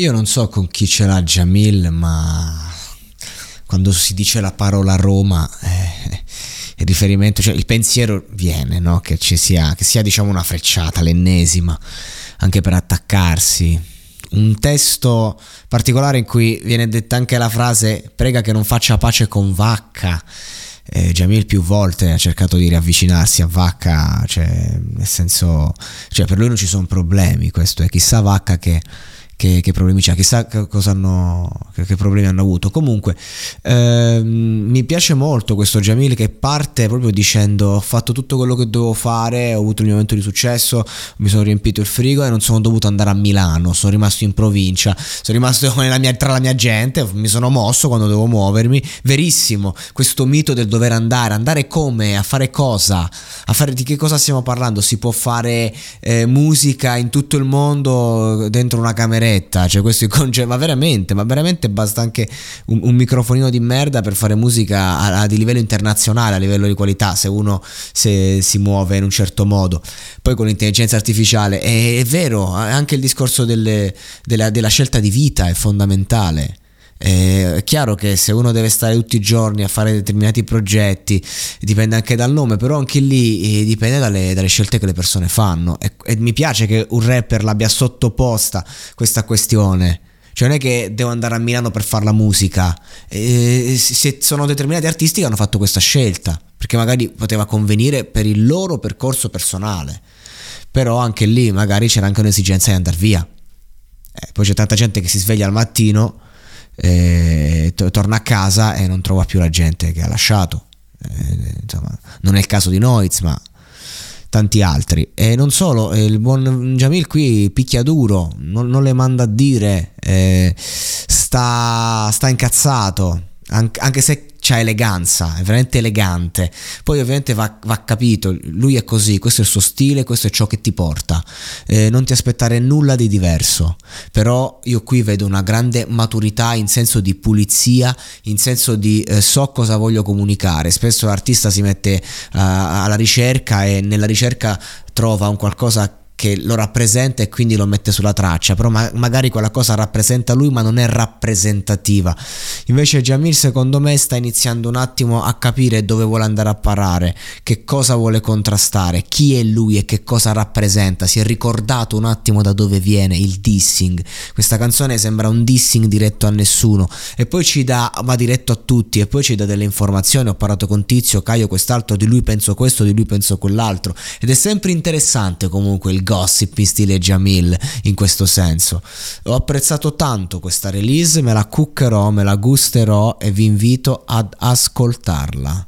Io non so con chi ce l'ha Jamil, ma quando si dice la parola Roma, eh, il riferimento, cioè il pensiero viene, no? che ci sia, che sia diciamo una frecciata, l'ennesima, anche per attaccarsi. Un testo particolare in cui viene detta anche la frase prega che non faccia pace con Vacca. Eh, Jamil più volte ha cercato di riavvicinarsi a Vacca, cioè, nel senso, cioè per lui non ci sono problemi, questo è chissà Vacca che che, che problemi c'ha, chissà cosa hanno, che, che, problemi hanno avuto. Comunque, ehm, mi piace molto questo Jamil che parte proprio dicendo: Ho fatto tutto quello che dovevo fare, ho avuto il mio momento di successo, mi sono riempito il frigo e non sono dovuto andare a Milano, sono rimasto in provincia, sono rimasto mia, tra la mia gente, mi sono mosso quando dovevo muovermi. Verissimo, questo mito del dover andare, andare come, a fare cosa, a fare di che cosa stiamo parlando? Si può fare eh, musica in tutto il mondo dentro una cameretta diretta, cioè questo è concetto, ma veramente, ma veramente basta anche un, un microfonino di merda per fare musica a, a, di livello internazionale, a livello di qualità, se uno se, si muove in un certo modo. Poi con l'intelligenza artificiale è, è vero, anche il discorso delle, della, della scelta di vita è fondamentale. È chiaro che se uno deve stare tutti i giorni a fare determinati progetti, dipende anche dal nome, però anche lì eh, dipende dalle, dalle scelte che le persone fanno. E, e, mi piace che un rapper l'abbia sottoposta questa questione. Cioè non è che devo andare a Milano per fare la musica, e se sono determinati artisti che hanno fatto questa scelta, perché magari poteva convenire per il loro percorso personale, però anche lì magari c'era anche un'esigenza di andare via. Eh, poi c'è tanta gente che si sveglia al mattino eh, to- torna a casa e non trova più la gente che ha lasciato. Eh, insomma, non è il caso di Noiz, ma tanti altri. E non solo, il buon Jamil qui picchia duro, non, non le manda a dire, eh, sta, sta incazzato, anche se c'ha eleganza, è veramente elegante. Poi ovviamente va, va, capito, lui è così, questo è il suo stile, questo è ciò che ti porta. Eh, non ti aspettare nulla di diverso. Però io qui vedo una grande maturità in senso di pulizia, in senso di eh, so cosa voglio comunicare. Spesso l'artista si mette uh, alla ricerca e nella ricerca trova un qualcosa che lo rappresenta e quindi lo mette sulla traccia, però ma- magari quella cosa rappresenta lui ma non è rappresentativa. Invece Jamil secondo me sta iniziando un attimo a capire dove vuole andare a parare, che cosa vuole contrastare, chi è lui e che cosa rappresenta, si è ricordato un attimo da dove viene il dissing. Questa canzone sembra un dissing diretto a nessuno e poi ci dà, ma diretto a tutti e poi ci dà delle informazioni, ho parlato con Tizio, Caio, quest'altro, di lui penso questo, di lui penso quell'altro ed è sempre interessante comunque il gossip stile Jamil in questo senso. Ho apprezzato tanto questa release, me la cuccherò, me la gusterò e vi invito ad ascoltarla.